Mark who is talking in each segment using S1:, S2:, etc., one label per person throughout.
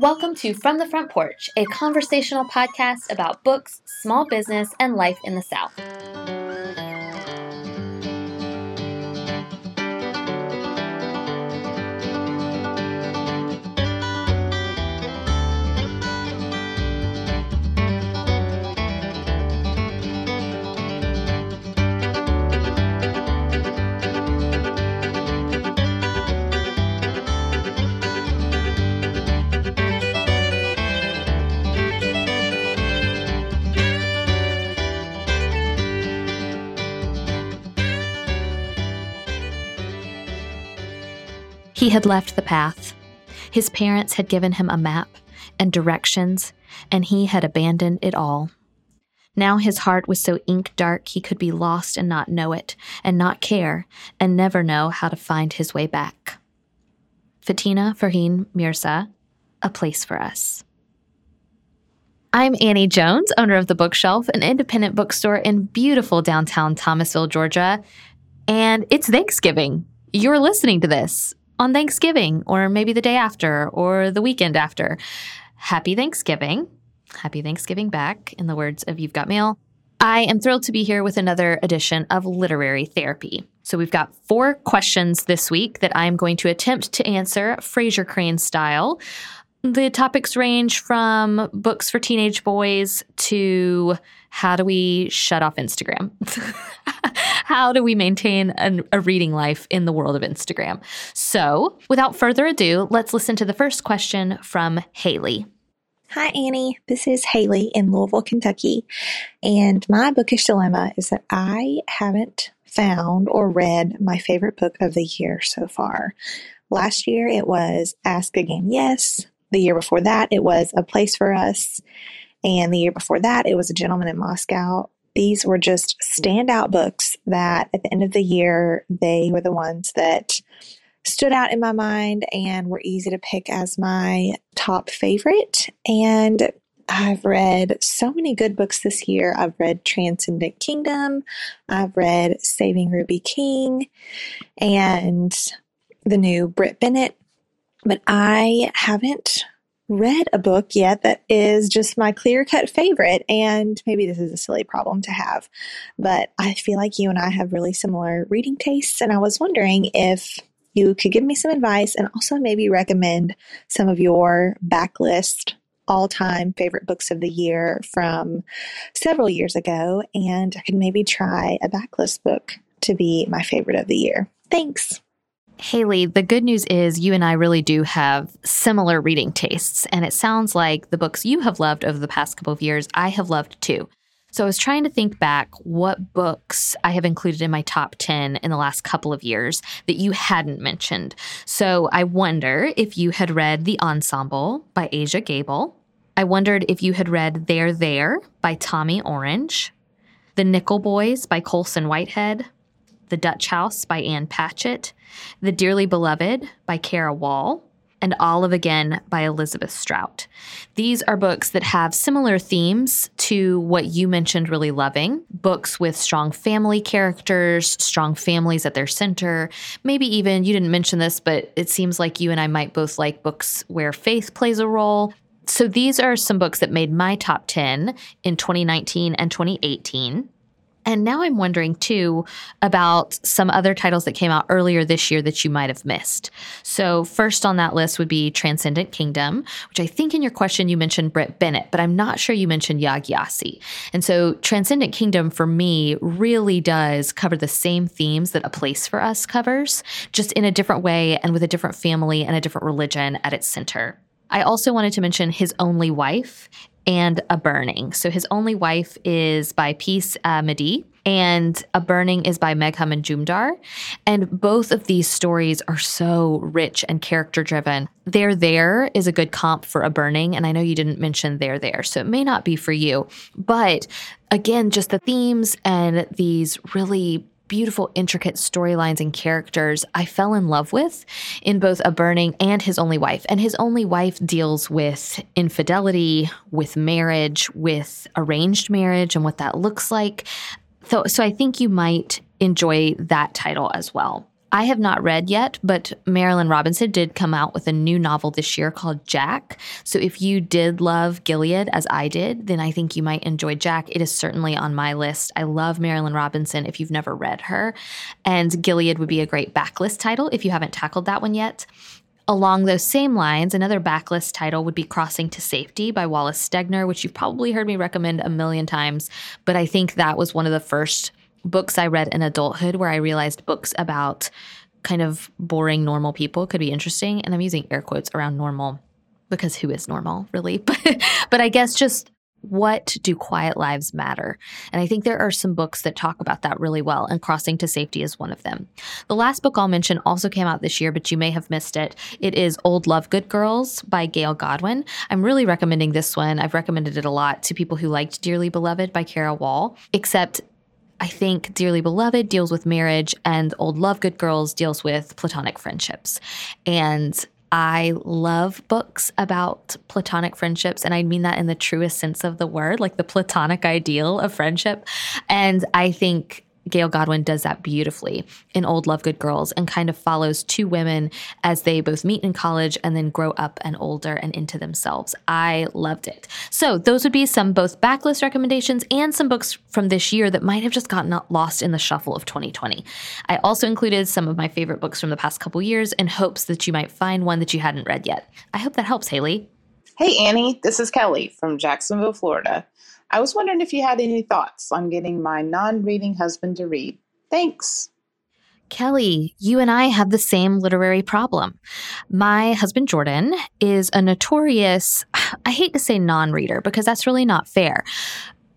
S1: Welcome to From the Front Porch, a conversational podcast about books, small business, and life in the South. He had left the path. His parents had given him a map and directions, and he had abandoned it all. Now his heart was so ink dark he could be lost and not know it, and not care, and never know how to find his way back. Fatima Farheen Mirza, A Place for Us. I'm Annie Jones, owner of The Bookshelf, an independent bookstore in beautiful downtown Thomasville, Georgia. And it's Thanksgiving. You're listening to this on Thanksgiving or maybe the day after or the weekend after. Happy Thanksgiving. Happy Thanksgiving back, in the words of You've Got Mail. I am thrilled to be here with another edition of Literary Therapy. So, we've got four questions this week that I'm going to attempt to answer Frasier Crane style. The topics range from books for teenage boys to how do we shut off Instagram? how do we maintain a, a reading life in the world of Instagram? So, without further ado, let's listen to the first question from Haley.
S2: Hi, Annie. This is Haley in Louisville, Kentucky. And my bookish dilemma is that I haven't found or read my favorite book of the year so far. Last year it was Ask Again Yes. The year before that it was A Place for Us. And the year before that, it was A Gentleman in Moscow. These were just standout books that at the end of the year, they were the ones that stood out in my mind and were easy to pick as my top favorite. And I've read so many good books this year. I've read Transcendent Kingdom, I've read Saving Ruby King, and the new Brit Bennett, but I haven't read a book yet that is just my clear cut favorite. And maybe this is a silly problem to have, but I feel like you and I have really similar reading tastes. And I was wondering if you could give me some advice and also maybe recommend some of your backlist all time favorite books of the year from several years ago. And I could maybe try a backlist book to be my favorite of the year. Thanks.
S1: Haley, the good news is you and I really do have similar reading tastes. And it sounds like the books you have loved over the past couple of years, I have loved too. So I was trying to think back what books I have included in my top 10 in the last couple of years that you hadn't mentioned. So I wonder if you had read The Ensemble by Aja Gabel. I wondered if you had read There There by Tommy Orange, The Nickel Boys by Colson Whitehead, The Dutch House by Ann Patchett, the Dearly Beloved by Cara Wall, and Olive Again by Elizabeth Strout. These are books that have similar themes to what you mentioned really loving books with strong family characters, strong families at their center. Maybe even, you didn't mention this, but it seems like you and I might both like books where faith plays a role. So these are some books that made my top 10 in 2019 and 2018. And now I'm wondering too about some other titles that came out earlier this year that you might have missed. So, first on that list would be Transcendent Kingdom, which I think in your question you mentioned Brit Bennett, but I'm not sure you mentioned Yaa Gyasi. And so, Transcendent Kingdom for me really does cover the same themes that A Place for Us covers, just in a different way and with a different family and a different religion at its center. I also wanted to mention His Only Wife and A Burning. So his only wife is by Peace uh, Madi, and A Burning is by Megha Majumdar. And both of these stories are so rich and character driven. There There is a good comp for A Burning, and I know you didn't mention There There, so it may not be for you. But again, just the themes and these really beautiful, intricate storylines and characters I fell in love with in both A Burning and His Only Wife. And His Only Wife deals with infidelity, with marriage, with arranged marriage, and what that looks like. So, so I think you might enjoy that title as well. I have not read yet, but Marilynne Robinson did come out with a new novel this year called Jack. So if you did love Gilead as I did, then I think you might enjoy Jack. It is certainly on my list. I love Marilynne Robinson if you've never read her. And Gilead would be a great backlist title if you haven't tackled that one yet. Along those same lines, another backlist title would be Crossing to Safety by Wallace Stegner, which you've probably heard me recommend a million times, but I think that was one of the first books I read in adulthood where I realized books about kind of boring normal people could be interesting. And I'm using air quotes around normal because who is normal, really? But, but I guess just what do quiet lives matter? And I think there are some books that talk about that really well, and Crossing to Safety is one of them. The last book I'll mention also came out this year, but you may have missed it. It is Old Love Good Girls by Gail Godwin. I'm really recommending this one. I've recommended it a lot to people who liked Dearly Beloved by Cara Wall, except I think Dearly Beloved deals with marriage, and Old Love Good Girls deals with platonic friendships. And I love books about platonic friendships, and I mean that in the truest sense of the word, like the platonic ideal of friendship. And I think Gail Godwin does that beautifully in Old Love Good Girls and kind of follows two women as they both meet in college and then grow up and older and into themselves. I loved it. So, those would be some both backlist recommendations and some books from this year that might have just gotten lost in the shuffle of 2020. I also included some of my favorite books from the past couple years in hopes that you might find one that you hadn't read yet. I hope that helps, Haley.
S3: Hey, Annie, this is Kelly from Jacksonville, Florida. I was wondering if you had any thoughts on getting my non reading husband to read. Thanks.
S1: Kelly, you and I have the same literary problem. My husband, Jordan, is a notorious, I hate to say non reader because that's really not fair.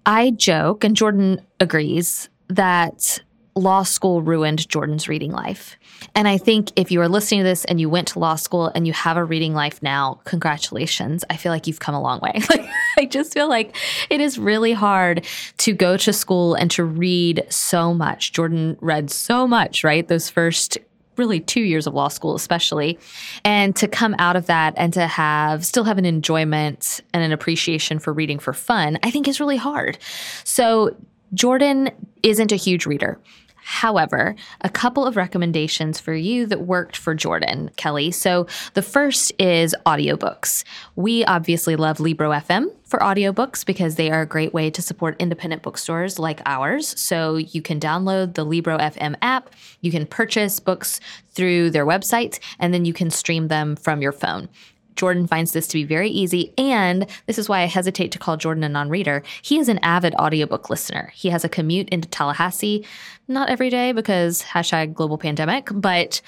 S1: I joke, and Jordan agrees, that law school ruined Jordan's reading life. And I think if you are listening to this and you went to law school and you have a reading life now, congratulations. I feel like you've come a long way. I just feel like it is really hard to go to school and to read so much. Jordan read so much, right? Those first really two years of law school especially and to come out of that and to have still have an enjoyment and an appreciation for reading for fun i think is really hard so jordan isn't a huge reader However, a couple of recommendations for you that worked for Jordan, Kelly. So, the first is audiobooks. We obviously love Libro FM for audiobooks because they are a great way to support independent bookstores like ours. So, you can download the Libro FM app, you can purchase books through their website, and then you can stream them from your phone. Jordan finds this to be very easy. And this is why I hesitate to call Jordan a non reader. He is an avid audiobook listener. He has a commute into Tallahassee, not every day because hashtag global pandemic, but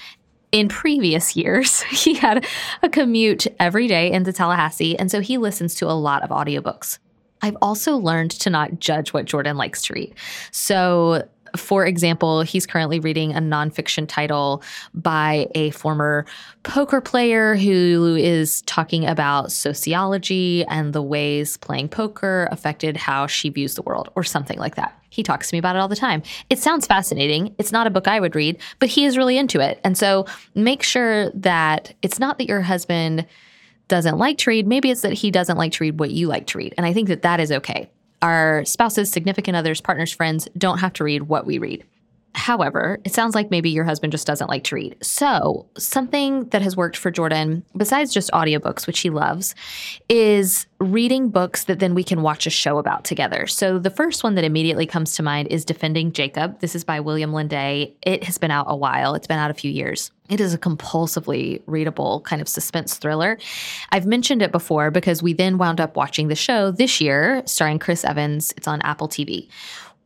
S1: in previous years, he had a commute every day into Tallahassee. And so he listens to a lot of audiobooks. I've also learned to not judge what Jordan likes to read. So for example, he's currently reading a nonfiction title by a former poker player who is talking about sociology and the ways playing poker affected how she views the world, or something like that. He talks to me about it all the time. It sounds fascinating. It's not a book I would read, but he is really into it. And so make sure that it's not that your husband doesn't like to read. Maybe it's that he doesn't like to read what you like to read. And I think that that is okay our spouses, significant others, partners, friends don't have to read what we read. However, it sounds like maybe your husband just doesn't like to read. So, something that has worked for Jordan, besides just audiobooks, which he loves, is reading books that then we can watch a show about together. So, the first one that immediately comes to mind is Defending Jacob. This is by William Landay. It has been out a while, it's been out a few years. It is a compulsively readable kind of suspense thriller. I've mentioned it before because we then wound up watching the show this year starring Chris Evans. It's on Apple TV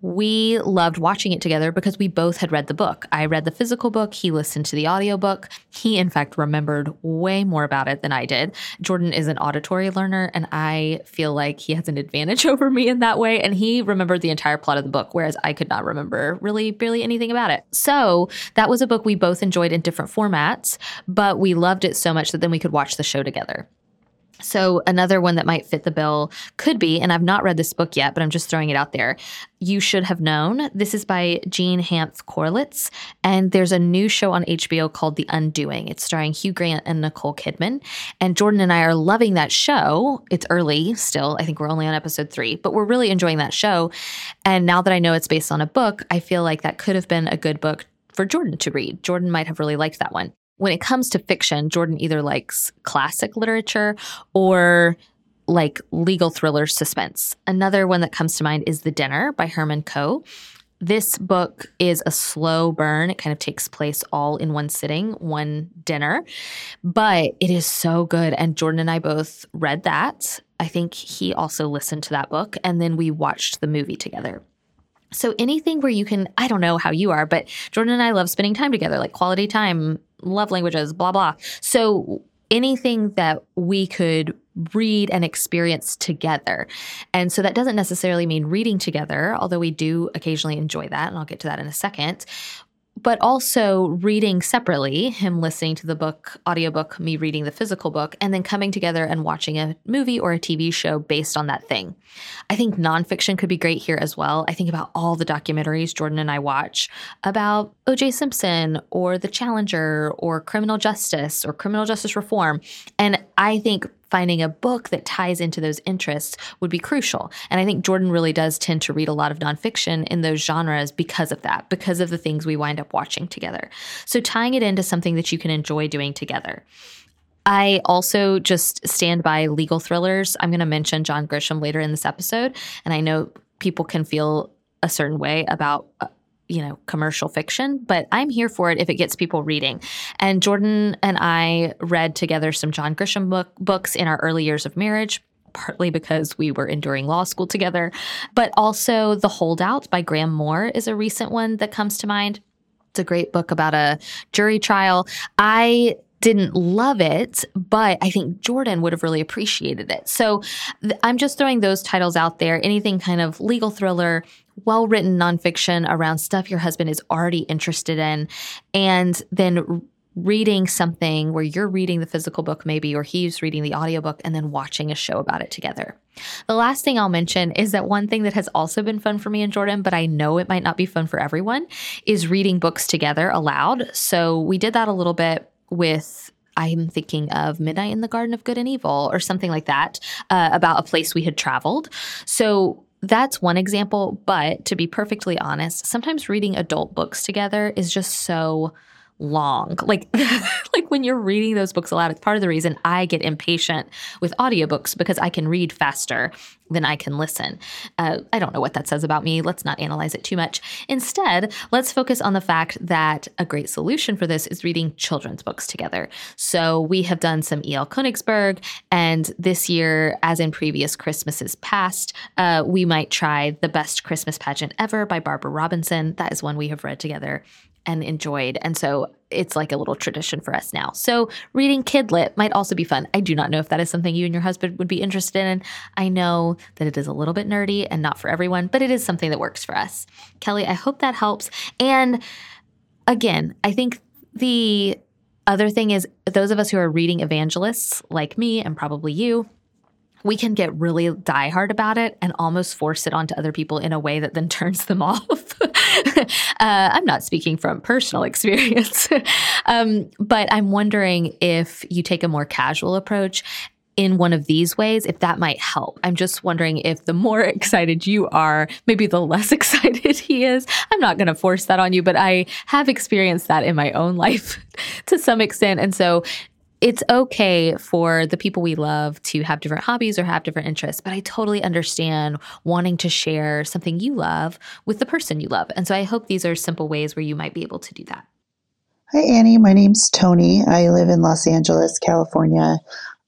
S1: we loved watching it together because we both had read the book. I read the physical book, he listened to the audiobook. He, in fact, remembered way more about it than I did. Jordan is an auditory learner, and I feel like he has an advantage over me in that way. And he remembered the entire plot of the book, whereas I could not remember really barely anything about it. So that was a book we both enjoyed in different formats, but we loved it so much that then we could watch the show together. So, another one that might fit the bill could be, and I've not read this book yet, but I'm just throwing it out there. You Should Have Known. This is by Jean Hanff Korelitz. And there's a new show on HBO called The Undoing. It's starring Hugh Grant and Nicole Kidman. And Jordan and I are loving that show. It's early still. I think we're only on episode three, but we're really enjoying that show. And now that I know it's based on a book, I feel like that could have been a good book for Jordan to read. Jordan might have really liked that one. When it comes to fiction, Jordan either likes classic literature or like legal thriller suspense. Another one that comes to mind is The Dinner by Herman Koch. This book is a slow burn. It kind of takes place all in one sitting, one dinner, but it is so good. And Jordan and I both read that. I think he also listened to that book, and then we watched the movie together. So anything where you can, I don't know how you are, but Jordan and I love spending time together, like quality time, love languages, blah, blah. So anything that we could read and experience together. And so that doesn't necessarily mean reading together, although we do occasionally enjoy that. And I'll get to that in a second but also reading separately, him listening to the book, audiobook, me reading the physical book, and then coming together and watching a movie or a TV show based on that thing. I think nonfiction could be great here as well. I think about all the documentaries Jordan and I watch about OJ Simpson or The Challenger or criminal justice or criminal justice reform. And I think finding a book that ties into those interests would be crucial. And I think Jordan really does tend to read a lot of nonfiction in those genres because of that, because of the things we wind up watching together. So tying it into something that you can enjoy doing together. I also just stand by legal thrillers. I'm going to mention John Grisham later in this episode. And I know people can feel a certain way about uh, you know, commercial fiction, but I'm here for it if it gets people reading. And Jordan and I read together some John Grisham book, books in our early years of marriage partly because we were enduring law school together, but also The Holdout by Graham Moore is a recent one that comes to mind. It's a great book about a jury trial. I didn't love it, but I think Jordan would have really appreciated it. So th- I'm just throwing those titles out there. Anything kind of legal thriller, well written nonfiction around stuff your husband is already interested in, and then reading something where you're reading the physical book maybe or he's reading the audiobook and then watching a show about it together. The last thing I'll mention is that one thing that has also been fun for me and Jordan, but I know it might not be fun for everyone, is reading books together aloud. So we did that a little bit with I'm thinking of Midnight in the Garden of Good and Evil or something like that uh, about a place we had traveled. So that's one example. But to be perfectly honest, sometimes reading adult books together is just so long. Like like when you're reading those books aloud, it's part of the reason I get impatient with audiobooks because I can read faster than I can listen. Uh, I don't know what that says about me. Let's not analyze it too much. Instead, let's focus on the fact that a great solution for this is reading children's books together. So we have done some E.L. Konigsburg, and this year, as in previous Christmases past, uh, we might try The Best Christmas Pageant Ever by Barbara Robinson. That is one we have read together and enjoyed. And so it's like a little tradition for us now. So reading kid lit might also be fun. I do not know if that is something you and your husband would be interested in. I know that it is a little bit nerdy and not for everyone, but it is something that works for us. Kelly, I hope that helps. And again, I think the other thing is those of us who are reading evangelists like me and probably you, we can get really diehard about it and almost force it onto other people in a way that then turns them off. uh, I'm not speaking from personal experience, um, but I'm wondering if you take a more casual approach in one of these ways, if that might help. I'm just wondering if the more excited you are, maybe the less excited he is. I'm not going to force that on you, but I have experienced that in my own life to some extent. And so it's okay for the people we love to have different hobbies or have different interests, but I totally understand wanting to share something you love with the person you love. And so I hope these are simple ways where you might be able to do that.
S4: Hi, Annie. My name's Tony. I live in Los Angeles, California.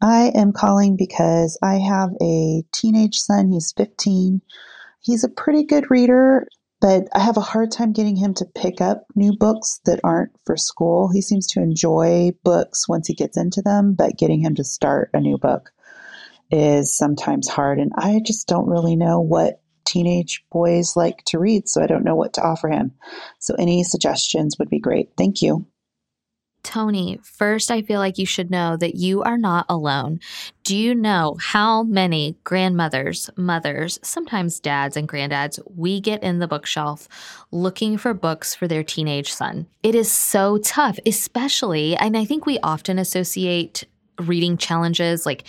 S4: I am calling because I have a teenage son. He's 15. He's a pretty good reader, but I have a hard time getting him to pick up new books that aren't for school. He seems to enjoy books once he gets into them, but getting him to start a new book is sometimes hard. And I just don't really know what teenage boys like to read, so I don't know what to offer him. So any suggestions would be great. Thank you.
S1: Tony, first, I feel like you should know that you are not alone. Do you know how many grandmothers, mothers, sometimes dads and granddads we get in the bookshelf looking for books for their teenage son? It is so tough, especially, and I think we often associate reading challenges like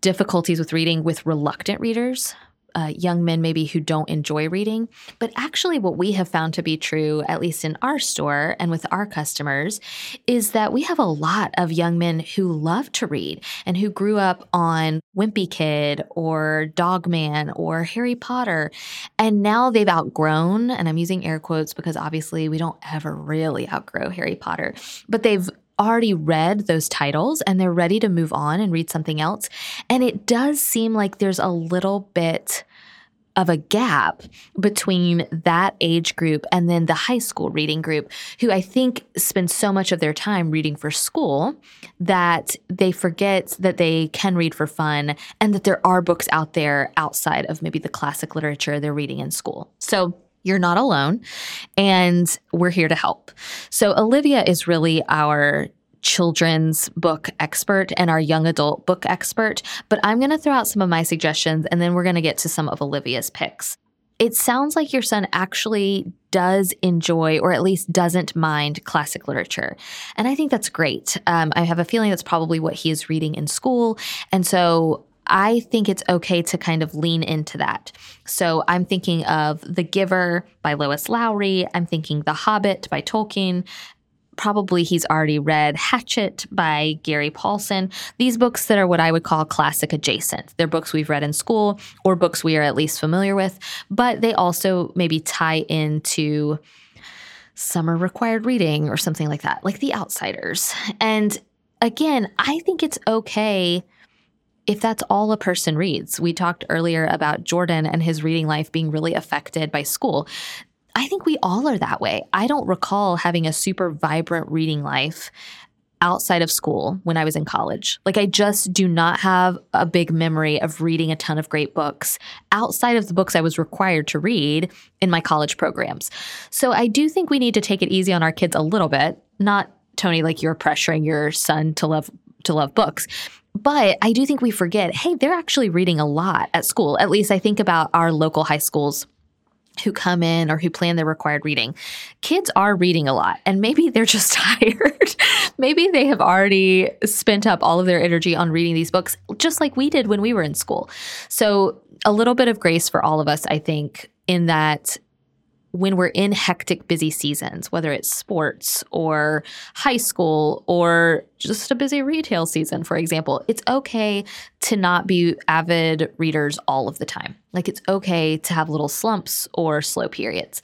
S1: difficulties with reading with reluctant readers uh, young men maybe who don't enjoy reading. But actually, what we have found to be true, at least in our store and with our customers, is that we have a lot of young men who love to read and who grew up on Wimpy Kid or Dog Man or Harry Potter. And now they've outgrown, and I'm using air quotes because obviously we don't ever really outgrow Harry Potter, but they've already read those titles and they're ready to move on and read something else. And it does seem like there's a little bit of a gap between that age group and then the high school reading group, who I think spend so much of their time reading for school that they forget that they can read for fun and that there are books out there outside of maybe the classic literature they're reading in school. So you're not alone, and we're here to help. So, Olivia is really our children's book expert and our young adult book expert, but I'm going to throw out some of my suggestions and then we're going to get to some of Olivia's picks. It sounds like your son actually does enjoy, or at least doesn't mind, classic literature. And I think that's great. Um, I have a feeling that's probably what he is reading in school. And so I think it's okay to kind of lean into that. So I'm thinking of The Giver by Lois Lowry. I'm thinking The Hobbit by Tolkien. Probably he's already read Hatchet by Gary Paulsen. These books that are what I would call classic adjacent. They're books we've read in school or books we are at least familiar with, but they also maybe tie into summer required reading or something like that, like The Outsiders. And again, I think it's okay if that's all a person reads. We talked earlier about Jordan and his reading life being really affected by school. I think we all are that way. I don't recall having a super vibrant reading life outside of school when I was in college. Like, I just do not have a big memory of reading a ton of great books outside of the books I was required to read in my college programs. So, I do think we need to take it easy on our kids a little bit, not Tony, like you're pressuring your son to love to love books. But I do think we forget, hey, they're actually reading a lot at school. At least I think about our local high schools who come in or who plan their required reading. Kids are reading a lot and maybe they're just tired. maybe they have already spent up all of their energy on reading these books just like we did when we were in school. So, a little bit of grace for all of us, I think, in that when we're in hectic, busy seasons, whether it's sports or high school or just a busy retail season, for example, it's okay to not be avid readers all of the time. Like it's okay to have little slumps or slow periods.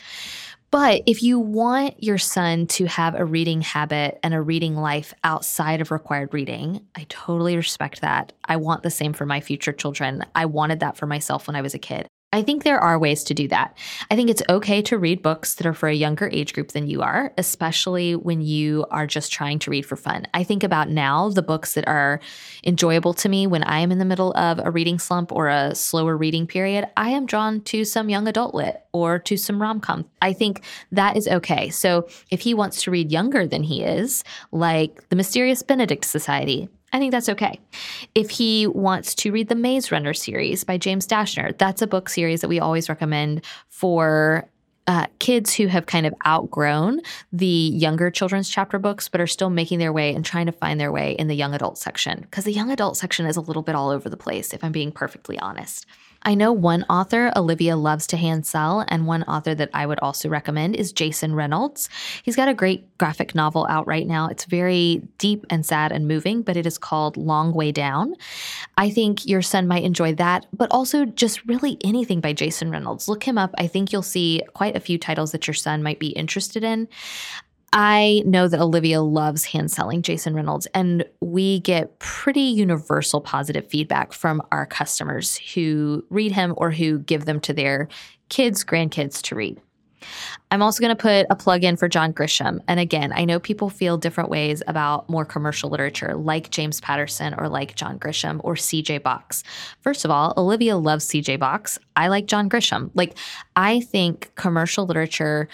S1: But if you want your son to have a reading habit and a reading life outside of required reading, I totally respect that. I want the same for my future children. I wanted that for myself when I was a kid. I think there are ways to do that. I think it's okay to read books that are for a younger age group than you are, especially when you are just trying to read for fun. I think about now the books that are enjoyable to me when I am in the middle of a reading slump or a slower reading period. I am drawn to some young adult lit or to some rom com. I think that is okay. So if he wants to read younger than he is, like The Mysterious Benedict Society, I think that's okay. If he wants to read the Maze Runner series by James Dashner, that's a book series that we always recommend for uh, kids who have kind of outgrown the younger children's chapter books, but are still making their way and trying to find their way in the young adult section. Because the young adult section is a little bit all over the place, if I'm being perfectly honest. I know one author Olivia loves to hand sell, and one author that I would also recommend is Jason Reynolds. He's got a great graphic novel out right now. It's very deep and sad and moving, but it is called Long Way Down. I think your son might enjoy that, but also just really anything by Jason Reynolds. Look him up. I think you'll see quite a few titles that your son might be interested in. I know that Olivia loves hand selling Jason Reynolds, and we get pretty universal positive feedback from our customers who read him or who give them to their kids, grandkids to read. I'm also going to put a plug in for John Grisham. And again, I know people feel different ways about more commercial literature, like James Patterson or like John Grisham or CJ Box. First of all, Olivia loves CJ Box. I like John Grisham. Like, I think commercial literature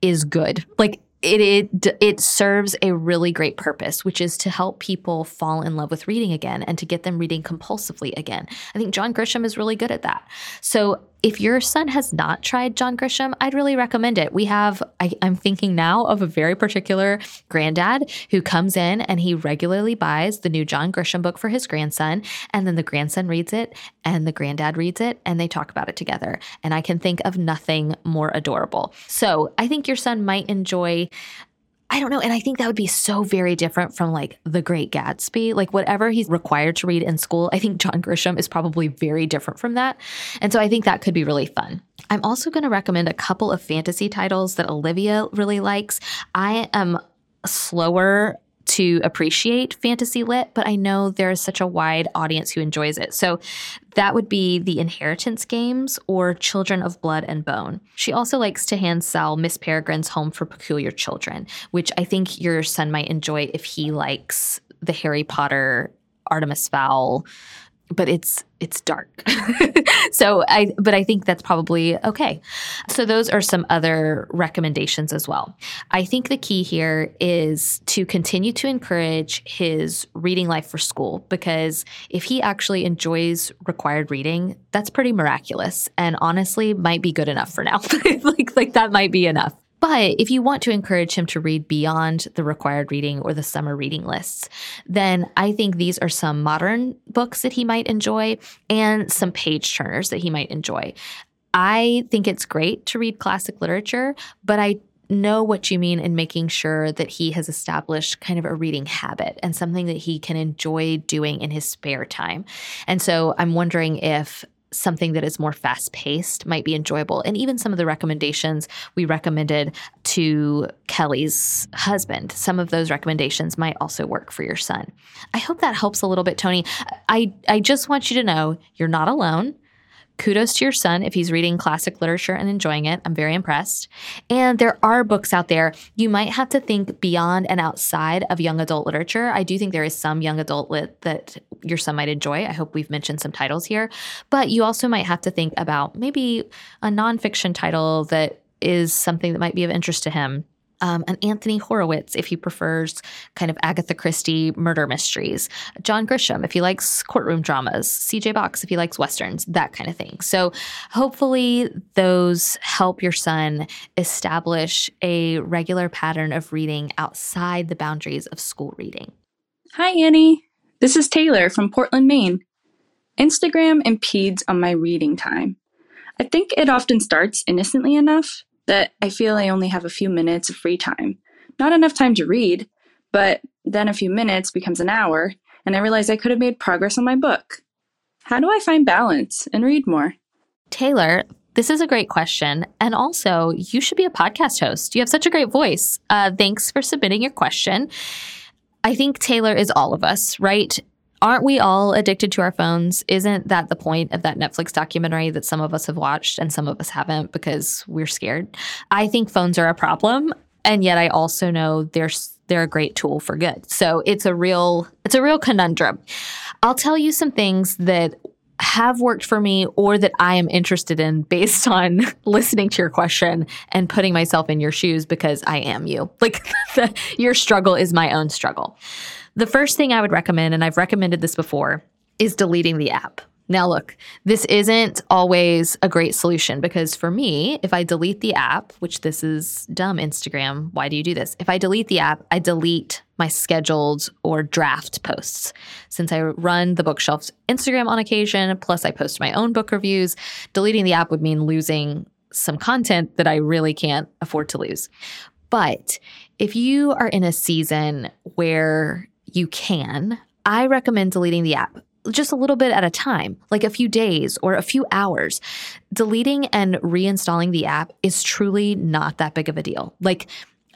S1: is good. Like, it, it it serves a really great purpose, which is to help people fall in love with reading again and to get them reading compulsively again. I think John Grisham is really good at that. So if your son has not tried John Grisham, I'd really recommend it. We have, I, am thinking now of a very particular granddad who comes in and he regularly buys the new John Grisham book for his grandson. And then the grandson reads it and the granddad reads it and they talk about it together. And I can think of nothing more adorable. So I think your son might enjoy I don't know. And I think that would be so very different from like The Great Gatsby. Like whatever he's required to read in school, I think John Grisham is probably very different from that. And so I think that could be really fun. I'm also going to recommend a couple of fantasy titles that Olivia really likes. I am slower to appreciate fantasy lit, but I know there's such a wide audience who enjoys it. So that would be the Inheritance Games or Children of Blood and Bone. She also likes to hand sell Miss Peregrine's Home for Peculiar Children, which I think your son might enjoy if he likes the Harry Potter Artemis Fowl but it's it's dark. so I but I think that's probably okay. So those are some other recommendations as well. I think the key here is to continue to encourage his reading life for school because if he actually enjoys required reading, that's pretty miraculous and honestly might be good enough for now. like like that might be enough. But if you want to encourage him to read beyond the required reading or the summer reading lists, then I think these are some modern books that he might enjoy and some page turners that he might enjoy. I think it's great to read classic literature, but I know what you mean in making sure that he has established kind of a reading habit and something that he can enjoy doing in his spare time. And so I'm wondering if something that is more fast paced might be enjoyable. And even some of the recommendations we recommended to Kelly's husband, some of those recommendations might also work for your son. I hope that helps a little bit, Tony. I, I just want you to know you're not alone. Kudos to your son if he's reading classic literature and enjoying it. I'm very impressed. And there are books out there. You might have to think beyond and outside of young adult literature. I do think there is some young adult lit that your son might enjoy. I hope we've mentioned some titles here. But you also might have to think about maybe a nonfiction title that is something that might be of interest to him um, an Anthony Horowitz if he prefers kind of Agatha Christie murder mysteries, John Grisham if he likes courtroom dramas, CJ Box if he likes westerns, that kind of thing. So hopefully those help your son establish a regular pattern of reading outside the boundaries of school reading.
S5: Hi, Annie. This is Taylor from Portland, Maine. Instagram impedes on my reading time. I think it often starts innocently enough that I feel I only have a few minutes of free time. Not enough time to read, but then a few minutes becomes an hour, and I realize I could have made progress on my book. How do I find balance and read more?
S1: Taylor, this is a great question. And also, you should be a podcast host. You have such a great voice. Uh, thanks for submitting your question. I think Taylor is all of us, right? Aren't we all addicted to our phones? Isn't that the point of that Netflix documentary that some of us have watched and some of us haven't because we're scared? I think phones are a problem, and yet I also know they're they're a great tool for good. So it's a real it's a real conundrum. I'll tell you some things that have worked for me or that I am interested in based on listening to your question and putting myself in your shoes because I am you. Like your struggle is my own struggle. The first thing I would recommend, and I've recommended this before, is deleting the app. Now, look, this isn't always a great solution because for me, if I delete the app, which this is dumb, Instagram, why do you do this? If I delete the app, I delete my scheduled or draft posts. Since I run the bookshelf's Instagram on occasion, plus I post my own book reviews, deleting the app would mean losing some content that I really can't afford to lose. But if you are in a season where you can, I recommend deleting the app just a little bit at a time, like a few days or a few hours. Deleting and reinstalling the app is truly not that big of a deal. Like,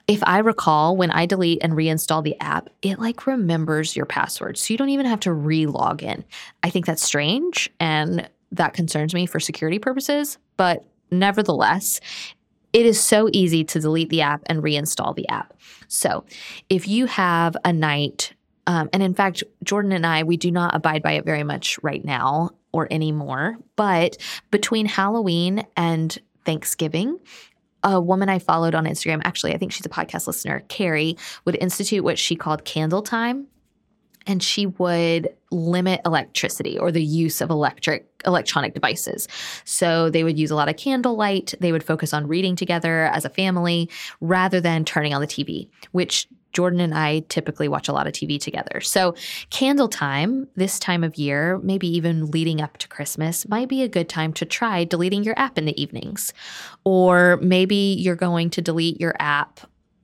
S1: if I recall, when I delete and reinstall the app, it like remembers your password. So you don't even have to re log in. I think that's strange and that concerns me for security purposes. But nevertheless, it is so easy to delete the app and reinstall the app. So if you have a night um, and in fact, Jordan and I, we do not abide by it very much right now or anymore. But between Halloween and Thanksgiving, a woman I followed on Instagram, actually, I think she's a podcast listener, Carrie, would institute what she called candle time. and she would limit electricity or the use of electric electronic devices. So they would use a lot of candlelight, they would focus on reading together as a family rather than turning on the TV, which Jordan and I typically watch a lot of TV together. So, candle time, this time of year, maybe even leading up to Christmas, might be a good time to try deleting your app in the evenings. Or maybe you're going to delete your app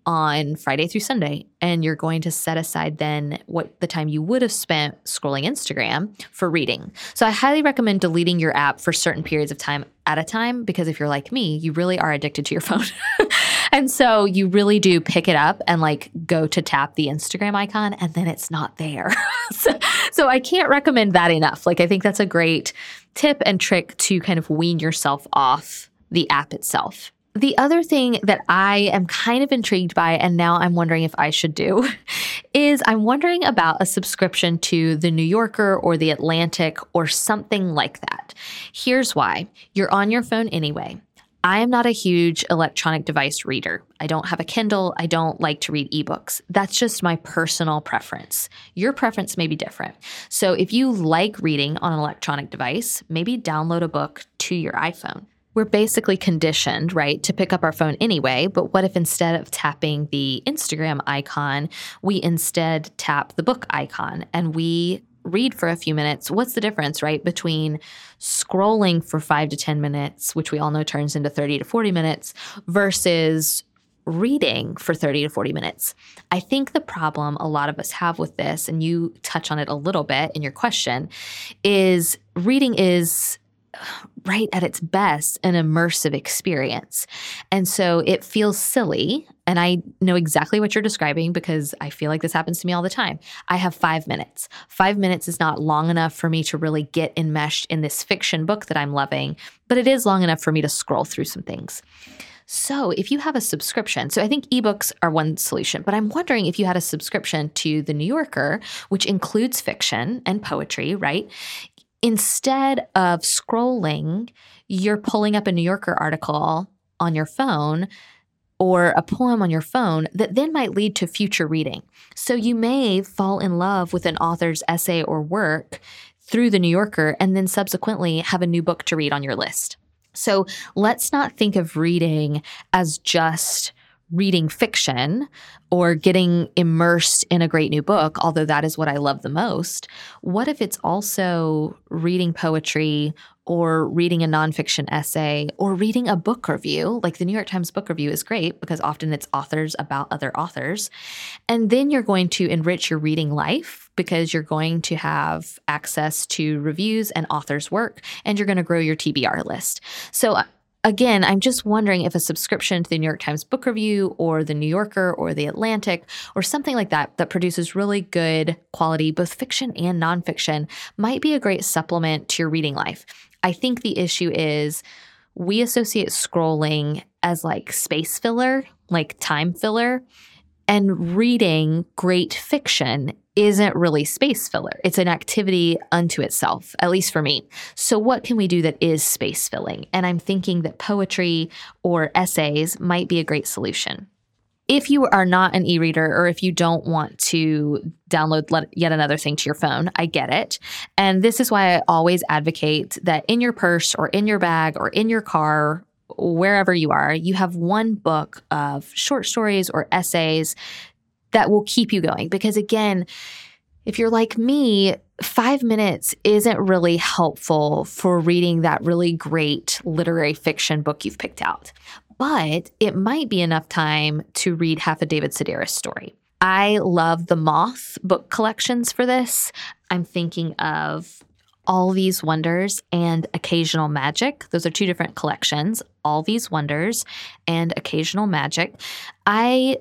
S1: on Friday through Sunday and you're going to set aside then what the time you would have spent scrolling Instagram for reading. So I highly recommend deleting your app for certain periods of time at a time because if you're like me, you really are addicted to your phone. and so you really do pick it up and like go to tap the Instagram icon and then it's not there. so, so I can't recommend that enough. Like I think that's a great tip and trick to kind of wean yourself off the app itself. The other thing that I am kind of intrigued by, and now I'm wondering if I should do, is I'm wondering about a subscription to The New Yorker or The Atlantic or something like that. Here's why you're on your phone anyway. I am not a huge electronic device reader. I don't have a Kindle. I don't like to read ebooks. That's just my personal preference. Your preference may be different. So if you like reading on an electronic device, maybe download a book to your iPhone we're basically conditioned, right, to pick up our phone anyway. But what if instead of tapping the Instagram icon, we instead tap the book icon and we read for a few minutes? What's the difference, right, between scrolling for five to 10 minutes, which we all know turns into 30 to 40 minutes, versus reading for 30 to 40 minutes. I think the problem a lot of us have with this, and you touch on it a little bit in your question, is reading is right at its best an immersive experience. And so it feels silly. And I know exactly what you're describing because I feel like this happens to me all the time. I have five minutes. Five minutes is not long enough for me to really get enmeshed in this fiction book that I'm loving, but it is long enough for me to scroll through some things. So, if you have a subscription, so I think ebooks are one solution, but I'm wondering if you had a subscription to The New Yorker, which includes fiction and poetry, right? Instead of scrolling, you're pulling up a New Yorker article on your phone or a poem on your phone that then might lead to future reading. So you may fall in love with an author's essay or work through the New Yorker and then subsequently have a new book to read on your list. So let's not think of reading as just reading fiction or getting immersed in a great new book, although that is what I love the most, what if it's also reading poetry or reading a nonfiction essay or reading a book review? Like the New York Times book review is great because often it's authors about other authors. And then you're going to enrich your reading life because you're going to have access to reviews and authors' work and you're going to grow your TBR list. So again, I'm just wondering if a subscription to the New York Times Book Review or the New Yorker or the Atlantic or something like that that produces really good quality, both fiction and nonfiction, might be a great supplement to your reading life. I think the issue is we associate scrolling as like space filler, like time filler. And reading great fiction isn't really space filler. It's an activity unto itself, at least for me. So, what can we do that is space filling? And I'm thinking that poetry or essays might be a great solution. If you are not an e reader or if you don't want to download yet another thing to your phone, I get it. And this is why I always advocate that in your purse or in your bag or in your car wherever you are, you have one book of short stories or essays that will keep you going. Because again, if you're like me, five minutes isn't really helpful for reading that really great literary fiction book you've picked out. But it might be enough time to read half a David Sedaris story. I love the Moth book collections for this. I'm thinking of all These Wonders and Occasional Magic. Those are two different collections, All These Wonders and Occasional Magic. I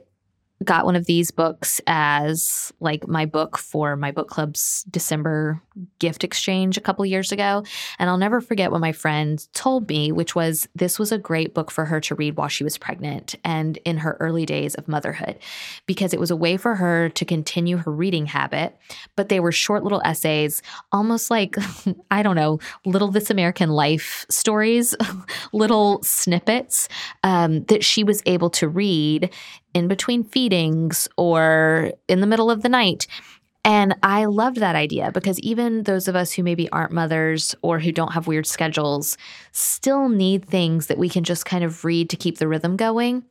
S1: got one of these books as like my book for my book club's December gift exchange a couple years ago. And I'll never forget what my friend told me, which was this was a great book for her to read while she was pregnant and in her early days of motherhood, because it was a way for her to continue her reading habit. But they were short little essays, almost like, I don't know, little This American Life stories, little snippets um, that she was able to read in between feedings or in the middle of the night. And I loved that idea because even those of us who maybe aren't mothers or who don't have weird schedules still need things that we can just kind of read to keep the rhythm going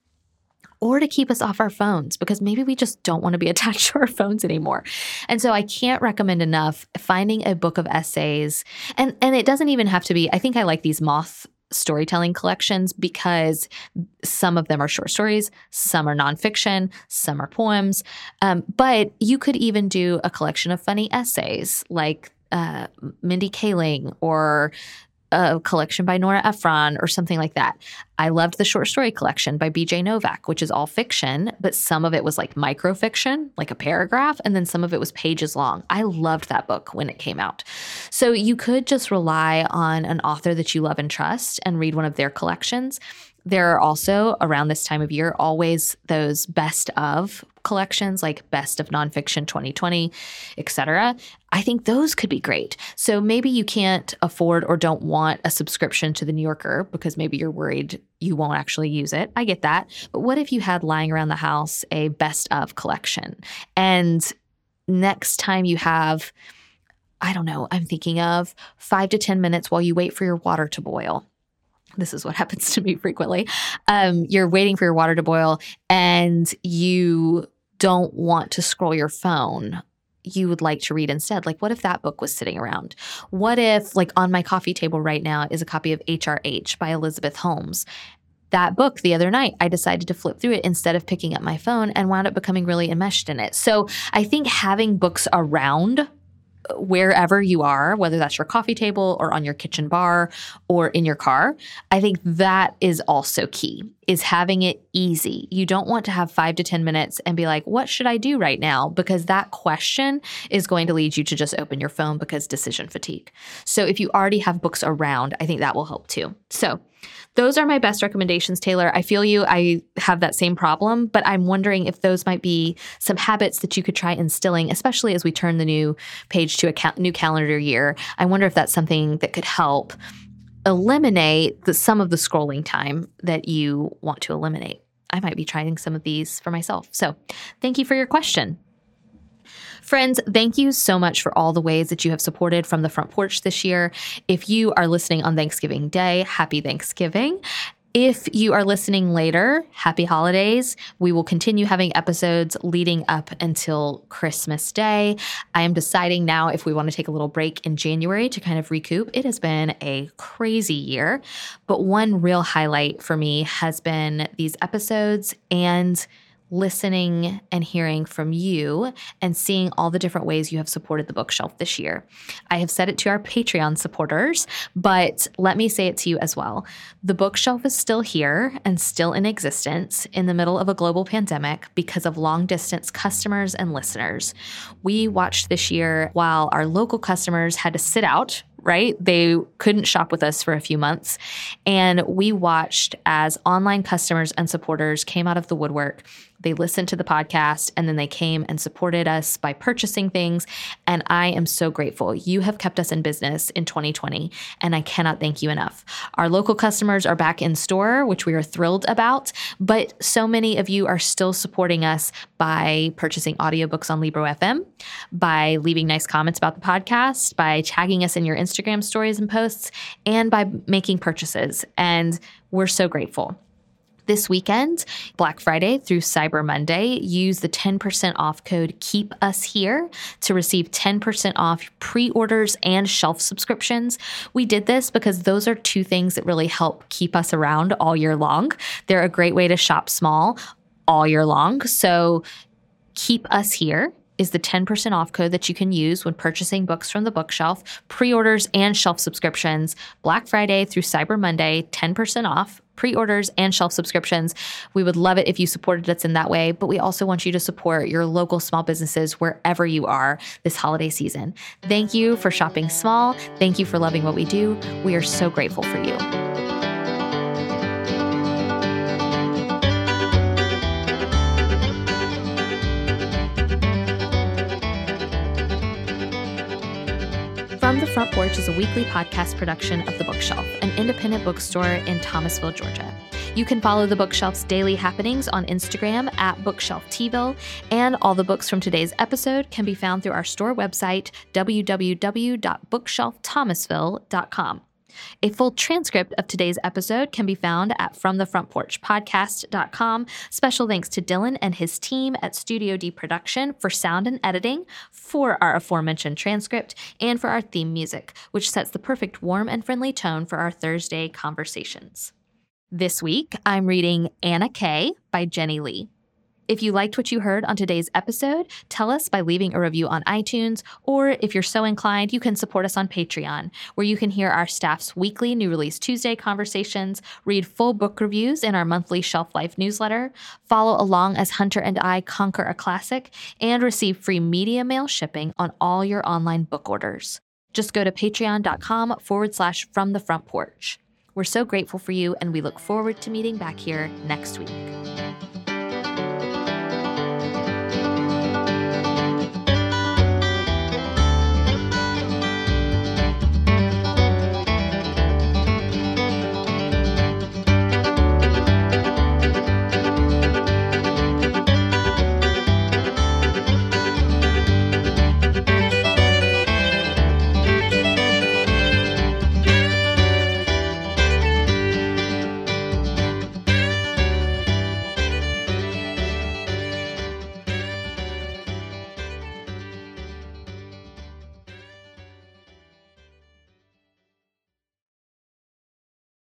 S1: or to keep us off our phones because maybe we just don't want to be attached to our phones anymore. And so I can't recommend enough finding a book of essays. And and it doesn't even have to be I think I like these moth storytelling collections because some of them are short stories, some are nonfiction, some are poems. Um, but you could even do a collection of funny essays like uh, Mindy Kaling or a collection by Nora Ephron or something like that. I loved the short story collection by BJ Novak, which is all fiction, but some of it was like microfiction, like a paragraph, and then some of it was pages long. I loved that book when it came out. So you could just rely on an author that you love and trust and read one of their collections. There are also around this time of year always those best of collections like Best of Nonfiction 2020, etc. I think those could be great. So maybe you can't afford or don't want a subscription to the New Yorker because maybe you're worried you won't actually use it. I get that. But what if you had lying around the house a best of collection? And next time you have I don't know, I'm thinking of 5 to 10 minutes while you wait for your water to boil this is what happens to me frequently. Um, you're waiting for your water to boil and you don't want to scroll your phone. You would like to read instead. Like, what if that book was sitting around? What if, like, on my coffee table right now is a copy of HRH by Elizabeth Holmes? that book the other night, I decided to flip through it instead of picking up my phone and wound up becoming really enmeshed in it. So I think having books around uh, wherever you are, whether that's your coffee table or on your kitchen bar or in your car, I think that is also key is having it easy. You don't want to have 5 to 10 minutes and be like, "What should I do right now?" because that question is going to lead you to just open your phone because decision fatigue. So if you already have books around, I think that will help too. So, those are my best recommendations, Taylor. I feel you. I have that same problem, but I'm wondering if those might be some habits that you could try instilling, especially as we turn the new page to a ca- new calendar year. I wonder if that's something that could help eliminate the, some of the scrolling time that you want to eliminate. I might be trying some of these for myself. So, thank you for your question. Friends, thank you so much for all the ways that you have supported from the front porch this year. If you are listening on Thanksgiving Day, happy Thanksgiving. If you are listening later, happy holidays. We will continue having episodes leading up until Christmas Day. I am deciding now if we want to take a little break in January to kind of recoup. It has been a crazy year, but one real highlight for me has been these episodes and listening and hearing from you and seeing all the different ways you have supported the bookshelf this year. I have said it to our Patreon supporters, but let me say it to you as well. The bookshelf is still here and still in existence in the middle of a global pandemic because of long distance customers and listeners. We watched this year while our local customers had to sit out right? They couldn't shop with us for a few months. And we watched as online customers and supporters came out of the woodwork they listened to the podcast and then they came and supported us by purchasing things. And I am so grateful. You have kept us in business in 2020, and I cannot thank you enough. Our local customers are back in store, which we are thrilled about, but so many of you are still supporting us by purchasing audiobooks on Libro FM, by leaving nice comments about the podcast, by tagging us in your Instagram stories and posts, and by making purchases. And we're so grateful this weekend, Black Friday through Cyber Monday, use the 10% off code Keep Us Here to receive 10% off pre orders and shelf subscriptions. We did this because those are two things that really help keep us around all year long. They're a great way to shop small all year long. So keep us here is the 10% off code that you can use when purchasing books from the bookshelf, pre orders, and shelf subscriptions. Black Friday through Cyber Monday, 10% off pre orders and shelf subscriptions. We would love it if you supported us in that way, but we also want you to support your local small businesses wherever you are this holiday season. Thank you for shopping small. Thank you for loving what we do. We are so grateful for you. Front Porch is a weekly podcast production of The Bookshelf, an independent bookstore in Thomasville, Georgia. You can follow the bookshelf's daily happenings on Instagram at BookshelfTville, and all the books from today's episode can be found through our store website, www.bookshelfthomasville.com. A full transcript of today's episode can be found at FromTheFrontPorchPodcast.com. Special thanks to Dylan and his team at Studio D Production for sound and editing, for our aforementioned transcript, and for our theme music, which sets the perfect warm and friendly tone for our Thursday conversations. This week, I'm reading Anna K by Jenny Lee. If you liked what you heard on today's episode, tell us by leaving a review on iTunes, or if you're so inclined, you can support us on Patreon, where you can hear our staff's weekly New Release Tuesday conversations, read full book reviews in our monthly Shelf Life newsletter, follow along as Hunter and I conquer a classic, and receive free media mail shipping on all your online book orders. Just go to patreon.com forward slash from the front porch. We're so grateful for you, and we look forward to meeting back here next week.